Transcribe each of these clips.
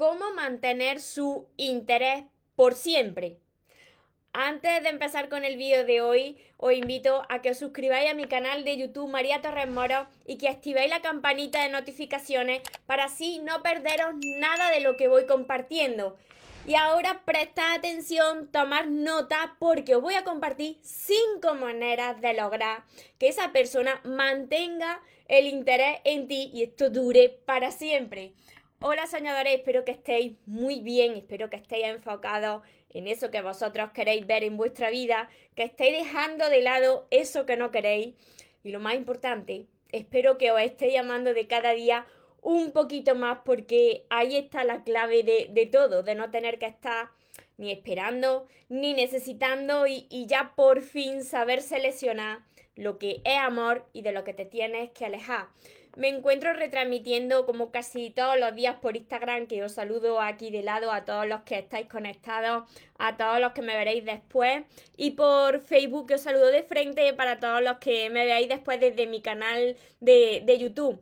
cómo mantener su interés por siempre. Antes de empezar con el vídeo de hoy, os invito a que os suscribáis a mi canal de YouTube María Torres Moro y que activéis la campanita de notificaciones para así no perderos nada de lo que voy compartiendo. Y ahora presta atención, tomar nota porque os voy a compartir cinco maneras de lograr que esa persona mantenga el interés en ti y esto dure para siempre. Hola soñadores, espero que estéis muy bien, espero que estéis enfocados en eso que vosotros queréis ver en vuestra vida, que estéis dejando de lado eso que no queréis y lo más importante, espero que os estéis llamando de cada día un poquito más porque ahí está la clave de, todo, de no tener que estar ni esperando ni necesitando y ya por fin saber seleccionar lo que es amor y de lo que te tienes que alejar. Me encuentro retransmitiendo como casi todos los días por Instagram, que os saludo aquí de lado a todos los que estáis conectados, a todos los que me veréis después. Y por Facebook que os saludo de frente para todos los que me veáis después desde mi canal de, de YouTube.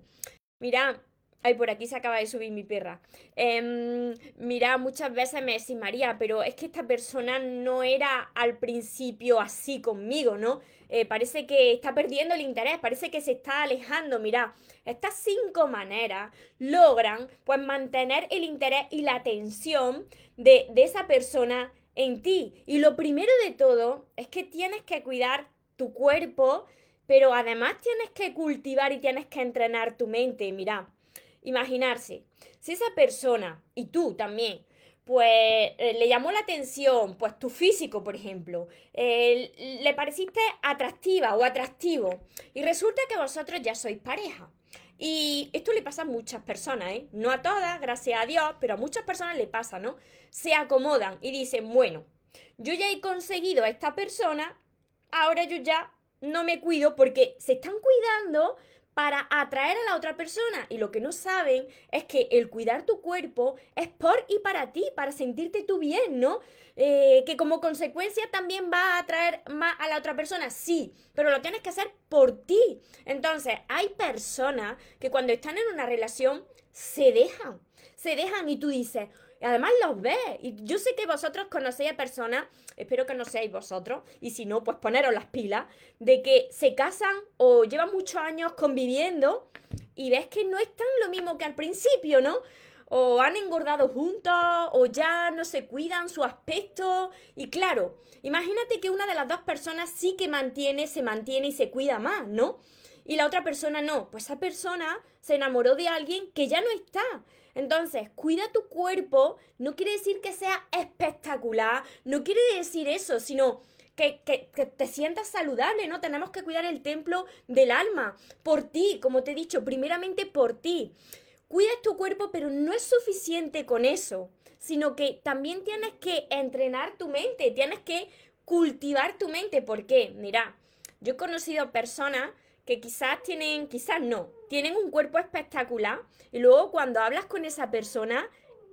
Mira, Ay, por aquí se acaba de subir mi perra. Em, mira, muchas veces me decís, María, pero es que esta persona no era al principio así conmigo, ¿no? Eh, parece que está perdiendo el interés, parece que se está alejando. Mira, estas cinco maneras logran pues mantener el interés y la atención de, de esa persona en ti. Y lo primero de todo es que tienes que cuidar tu cuerpo, pero además tienes que cultivar y tienes que entrenar tu mente. Mira, imaginarse, si esa persona, y tú también, pues eh, le llamó la atención, pues tu físico, por ejemplo, le pareciste atractiva o atractivo, y resulta que vosotros ya sois pareja. Y esto le pasa a muchas personas, ¿eh? No a todas, gracias a Dios, pero a muchas personas le pasa, ¿no? Se acomodan y dicen, bueno, yo ya he conseguido a esta persona, ahora yo ya no me cuido porque se están cuidando para atraer a la otra persona. Y lo que no saben es que el cuidar tu cuerpo es por y para ti, para sentirte tú bien, ¿no? Eh, que como consecuencia también va a atraer más a la otra persona, sí, pero lo tienes que hacer por ti. Entonces, hay personas que cuando están en una relación se dejan, se dejan y tú dices, además los ves. Y yo sé que vosotros conocéis a personas, espero que no seáis vosotros, y si no, pues poneros las pilas, de que se casan o llevan muchos años conviviendo y ves que no están lo mismo que al principio, ¿no? O han engordado juntos, o ya no se cuidan su aspecto. Y claro, imagínate que una de las dos personas sí que mantiene, se mantiene y se cuida más, ¿no? Y la otra persona no. Pues esa persona se enamoró de alguien que ya no está. Entonces, cuida tu cuerpo no quiere decir que sea espectacular, no quiere decir eso, sino que, te sientas saludable, ¿no? Tenemos que cuidar el templo del alma, por ti, como te he dicho, primeramente por ti. Cuidas tu cuerpo, pero no es suficiente con eso, sino que también tienes que entrenar tu mente, tienes que cultivar tu mente. ¿Por qué? Mira, yo he conocido personas que quizás tienen, quizás no, tienen un cuerpo espectacular y luego cuando hablas con esa persona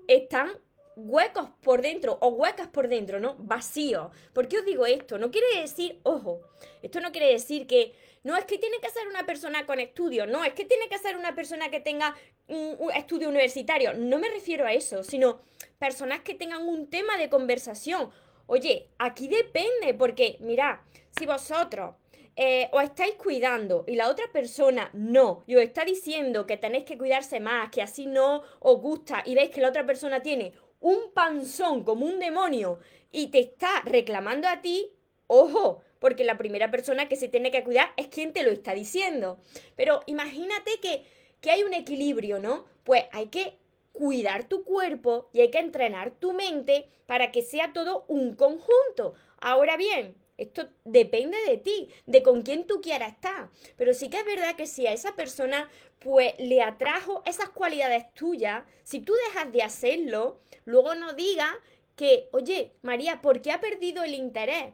están huecos por dentro o huecas por dentro, ¿no? Vacíos. ¿Por qué os digo esto? No quiere decir, ojo, esto no quiere decir que, no, es que tiene que ser una persona con estudios, no, es que tiene que ser una persona que tenga un, estudio universitario. No me refiero a eso, sino personas que tengan un tema de conversación. Oye, aquí depende, porque, mira, si vosotros eh, os estáis cuidando y la otra persona no, y os está diciendo que tenéis que cuidarse más, que así no os gusta, y veis que la otra persona tiene un panzón como un demonio y te está reclamando a ti, ojo, porque la primera persona que se tiene que cuidar es quien te lo está diciendo. Pero imagínate que, que hay un equilibrio, ¿no? Pues hay que cuidar tu cuerpo y hay que entrenar tu mente para que sea todo un conjunto. Ahora bien, esto depende de ti, de con quién tú quieras estar. Pero sí que es verdad que si a esa persona pues le atrajo esas cualidades tuyas, si tú dejas de hacerlo, luego no digas que, oye, María, ¿por qué ha perdido el interés?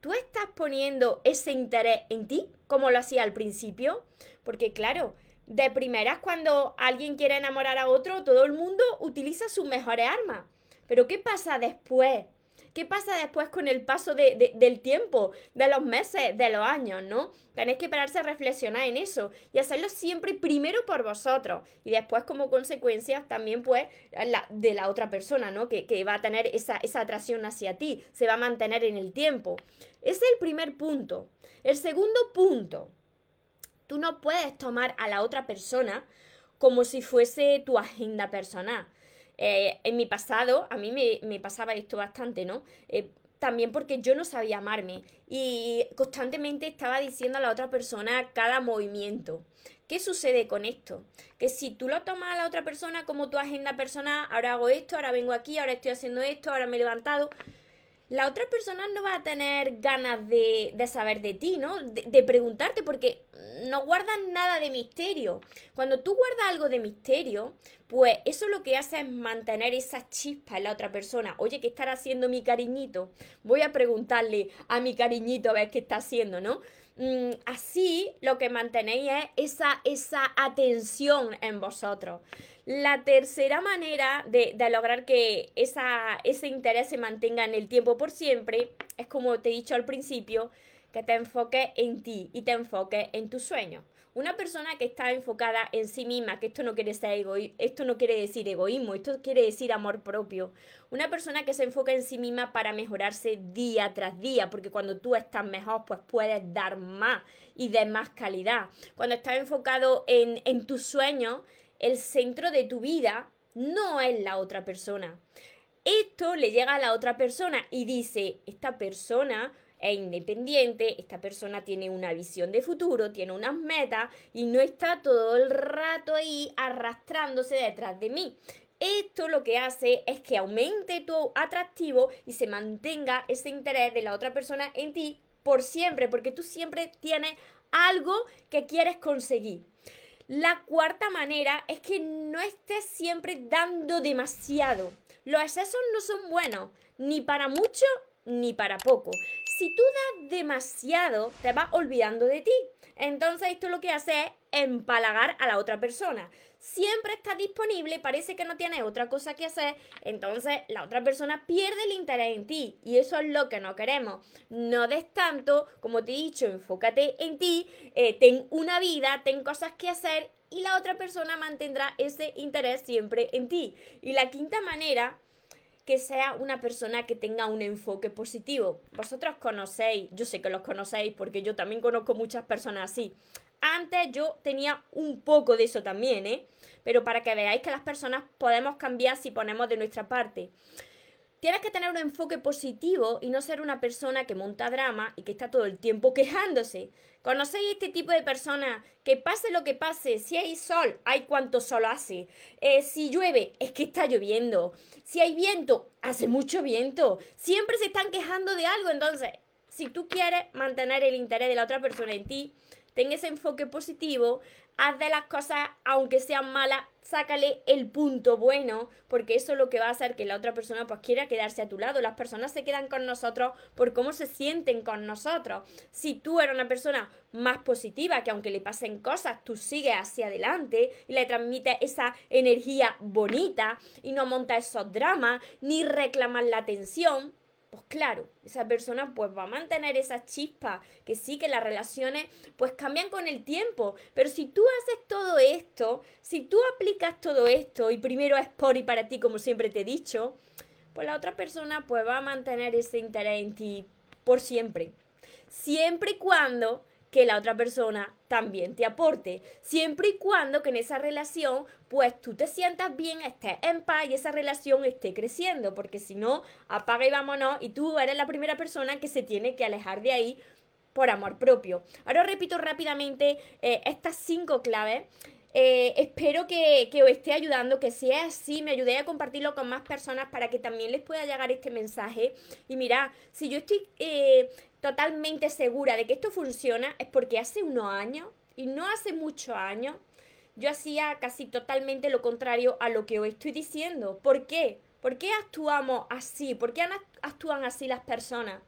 ¿Tú estás poniendo ese interés en ti como lo hacía al principio? Porque claro, de primeras cuando alguien quiere enamorar a otro, todo el mundo utiliza sus mejores armas. Pero ¿qué pasa después? ¿Qué pasa después con el paso del tiempo, de los meses, de los años, ¿no? Tenéis que pararse a reflexionar en eso y hacerlo siempre primero por vosotros y después como consecuencia también pues de la otra persona, ¿no? Que, va a tener esa, esa atracción hacia ti, se va a mantener en el tiempo. Ese es el primer punto. El segundo punto, tú no puedes tomar a la otra persona como si fuese tu agenda personal. Eh, en mi pasado, a mí me, pasaba esto bastante, ¿no? Eh, también porque yo no sabía amarme y constantemente estaba diciendo a la otra persona cada movimiento. ¿Qué sucede con esto? Que si tú lo tomas a la otra persona como tu agenda personal, ahora hago esto, ahora vengo aquí, ahora estoy haciendo esto, ahora me he levantado, la otra persona no va a tener ganas de, saber de ti, ¿no? De, preguntarte, porque no guardan nada de misterio. Cuando tú guardas algo de misterio, pues eso lo que hace es mantener esa chispa en la otra persona. Oye, ¿qué estará haciendo mi cariñito? Voy a preguntarle a mi cariñito a ver qué está haciendo, ¿no? Mm, así lo que mantenéis es esa, esa atención en vosotros. La tercera manera de, lograr que esa, ese interés se mantenga en el tiempo por siempre es como te he dicho al principio, que te enfoques en ti y te enfoques en tus sueños. Una persona que está enfocada en sí misma, que esto no quiere ser esto no quiere decir egoísmo, esto quiere decir amor propio. Una persona que se enfoca en sí misma para mejorarse día tras día, porque cuando tú estás mejor, pues puedes dar más y de más calidad. Cuando estás enfocado en, en tus sueños, el centro de tu vida no es la otra persona. Esto le llega a la otra persona y dice, esta persona es independiente, esta persona tiene una visión de futuro, tiene unas metas y no está todo el rato ahí arrastrándose detrás de mí. Esto lo que hace es que aumente tu atractivo y se mantenga ese interés de la otra persona en ti por siempre, porque tú siempre tienes algo que quieres conseguir. La cuarta manera es que no estés siempre dando demasiado. Los excesos no son buenos, ni para mucho ni para poco. Si tú das demasiado, te vas olvidando de ti. Entonces esto lo que hace es empalagar a la otra persona siempre está disponible, parece que no tiene otra cosa que hacer, entonces la otra persona pierde el interés en ti y eso es lo que no queremos. No des tanto, como te he dicho, enfócate en ti, eh, ten una vida, ten cosas que hacer y la otra persona mantendrá ese interés siempre en ti. Y la quinta manera que sea una persona que tenga un enfoque positivo. Vosotros conocéis, yo sé que los conocéis porque yo también conozco muchas personas así. Antes yo tenía un poco de eso también, ¿eh? Pero para que veáis que las personas podemos cambiar si ponemos de nuestra parte. Tienes que tener un enfoque positivo y no ser una persona que monta drama y que está todo el tiempo quejándose. ¿Conocéis este tipo de personas que pase lo que pase? Si hay sol, hay cuánto sol hace. Eh, si llueve, es que está lloviendo. Si hay viento, hace mucho viento. Siempre se están quejando de algo. Entonces, si tú quieres mantener el interés de la otra persona en ti, ten ese enfoque positivo, haz de las cosas, aunque sean malas, sácale el punto bueno, porque eso es lo que va a hacer que la otra persona pues quiera quedarse a tu lado. Las personas se quedan con nosotros por cómo se sienten con nosotros. Si tú eres una persona más positiva, que aunque le pasen cosas, tú sigues hacia adelante y le transmites esa energía bonita y no montas esos dramas, ni reclamas la atención, pues claro, esa persona pues va a mantener esa chispa, que sí que las relaciones pues cambian con el tiempo, pero si tú haces todo esto, si tú aplicas todo esto y primero es por y para ti como siempre te he dicho, pues la otra persona pues va a mantener ese interés en ti por siempre. Siempre y cuando que la otra persona también te aporte, siempre y cuando que en esa relación pues tú te sientas bien, estés en paz y esa relación esté creciendo, porque si no, apaga y vámonos y tú eres la primera persona que se tiene que alejar de ahí por amor propio. Ahora repito rápidamente eh, estas cinco claves. Eh, espero que, os esté ayudando, que si es así, me ayudéis a compartirlo con más personas para que también les pueda llegar este mensaje. Y mira, si yo estoy eh, totalmente segura de que esto funciona es porque hace unos años, y no hace muchos años, yo hacía casi totalmente lo contrario a lo que os estoy diciendo. ¿Por qué? ¿Por qué actuamos así? ¿Por qué actúan así las personas?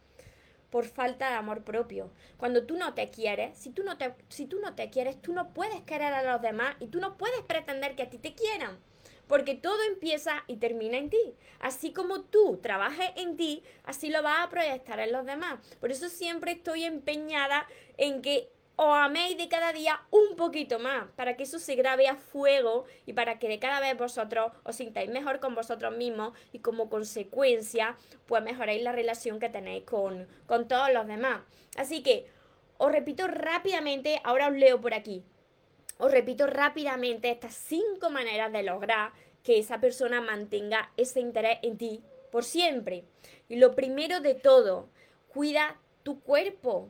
Por falta de amor propio. Cuando tú no te quieres, si tú no te, si tú no te quieres, tú no puedes querer a los demás y tú no puedes pretender que a ti te quieran. Porque todo empieza y termina en ti. Así como tú trabajes en ti, así lo vas a proyectar en los demás. Por eso siempre estoy empeñada en que os améis de cada día un poquito más, para que eso se grabe a fuego y para que de cada vez vosotros os sintáis mejor con vosotros mismos y como consecuencia, pues mejoréis la relación que tenéis con, con todos los demás. Así que os repito rápidamente, ahora os leo por aquí. Os repito rápidamente estas cinco maneras de lograr que esa persona mantenga ese interés en ti por siempre. Y lo primero de todo, cuida tu cuerpo,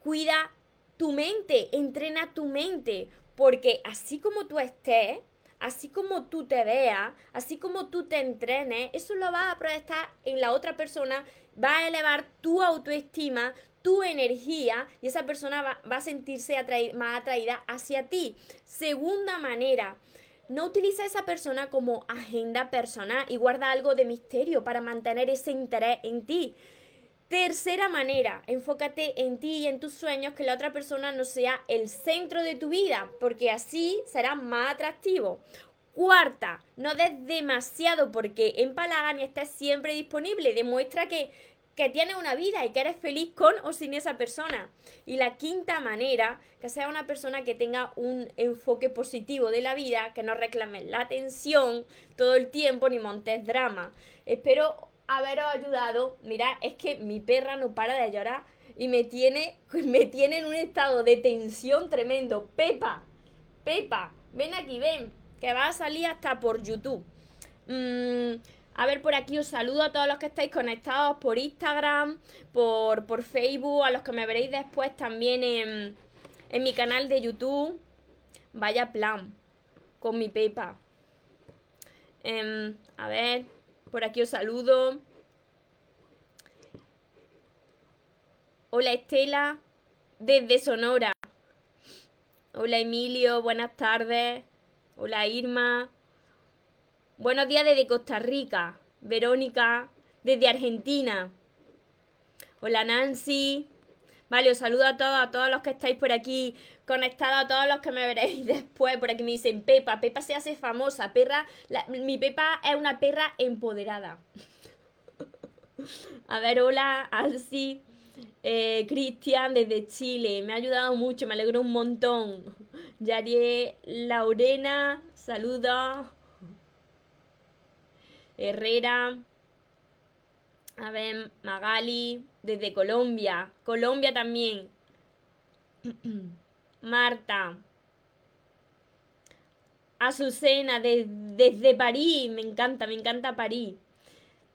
cuida tu mente, entrena tu mente, porque así como tú estés, así como tú te veas, así como tú te entrenes, eso lo va a proyectar en la otra persona, va a elevar tu autoestima, tu energía y esa persona va, a sentirse más atraída hacia ti. Segunda manera, no utiliza a esa persona como agenda personal y guarda algo de misterio para mantener ese interés en ti. Tercera manera, enfócate en ti y en tus sueños, que la otra persona no sea el centro de tu vida, porque así será más atractivo. Cuarta, no des demasiado porque empalagan y estés siempre disponible. Demuestra que, que tienes una vida y que eres feliz con o sin esa persona. Y la quinta manera, que sea una persona que tenga un enfoque positivo de la vida, que no reclame la atención todo el tiempo ni montes drama. Espero haberos ayudado. Mira, es que mi perra no para de llorar y me tiene, me tiene en un estado de tensión tremendo. Pepa, Pepa, ven aquí, ven, que va a salir hasta por YouTube. Mm, a ver, por aquí os saludo a todos los que estáis conectados por Instagram, por, por Facebook, a los que me veréis después también en, en mi canal de YouTube. Vaya plan, con mi Pepa. Em, a ver, por aquí os saludo. Hola Estela, desde Sonora. Hola Emilio, buenas tardes. Hola Irma. Buenos días desde Costa Rica. Verónica, desde Argentina. Hola Nancy. Vale, os saludo a todos, a todos los que estáis por aquí conectados, a todos los que me veréis después. Por aquí me dicen Pepa, Pepa se hace famosa. Perra, mi Pepa es una perra empoderada. a ver, hola, Alci. Eh, Cristian desde Chile, me ha ayudado mucho, me alegro un montón. Yarié Laurena, saludos. Herrera, a ver, Magali, desde Colombia. Colombia también. Marta. Azucena, desde París. Me encanta, me encanta París.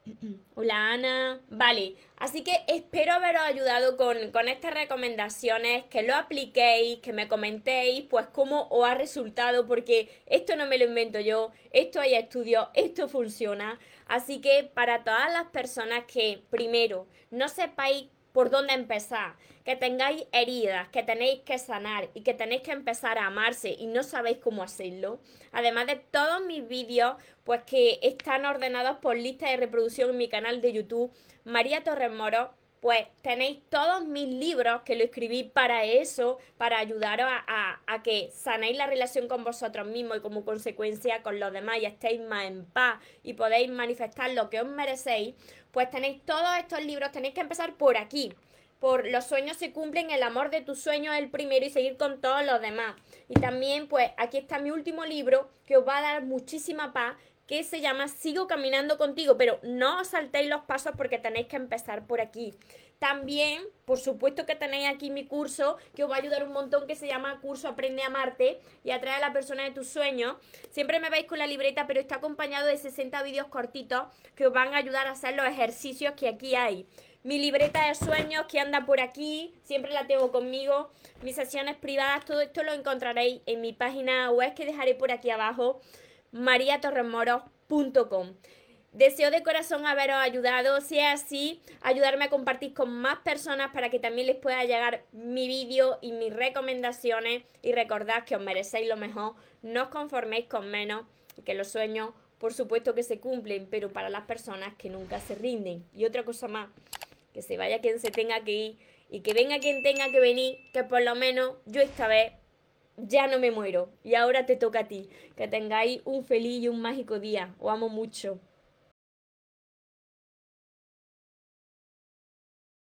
Hola Ana. Vale, así que espero haberos ayudado con, con, estas recomendaciones, que lo apliquéis, que me comentéis, pues cómo os ha resultado, porque esto no me lo invento yo, esto hay estudios, esto funciona. Así que para todas las personas que primero no sepáis por dónde empezar, que tengáis heridas, que tenéis que sanar y que tenéis que empezar a amarse y no sabéis cómo hacerlo. Además de todos mis vídeos, pues que están ordenados por lista de reproducción en mi canal de YouTube, María Torres Moro, pues tenéis todos mis libros que lo escribí para eso, para ayudaros a, que sanéis la relación con vosotros mismos y como consecuencia con los demás y estéis más en paz y podéis manifestar lo que os merecéis, pues tenéis todos estos libros, tenéis que empezar por aquí. Por los sueños se cumplen, el amor de tus sueños es el primero y seguir con todos los demás. Y también, pues aquí está mi último libro que os va a dar muchísima paz que se llama Sigo caminando contigo, pero no os saltéis los pasos porque tenéis que empezar por aquí. También, por supuesto que tenéis aquí mi curso que os va a ayudar un montón que se llama Curso Aprende a Amarte y atrae a la persona de tus sueños. Siempre me veis con la libreta, pero está acompañado de 60 vídeos cortitos que os van a ayudar a hacer los ejercicios que aquí hay. Mi libreta de sueños que anda por aquí, siempre la tengo conmigo. Mis sesiones privadas, todo esto lo encontraréis en mi página web que dejaré por aquí abajo mariatorremoros.com. Deseo de corazón haberos ayudado, si es así, ayudarme a compartir con más personas para que también les pueda llegar mi vídeo y mis recomendaciones y recordad que os merecéis lo mejor, no os conforméis con menos que los sueños por supuesto que se cumplen, pero para las personas que nunca se rinden. Y otra cosa más, que se vaya quien se tenga que ir y que venga quien tenga que venir, que por lo menos yo esta vez ya no me muero. Y ahora te toca a ti. Que tengáis un feliz y un mágico día. Os amo mucho.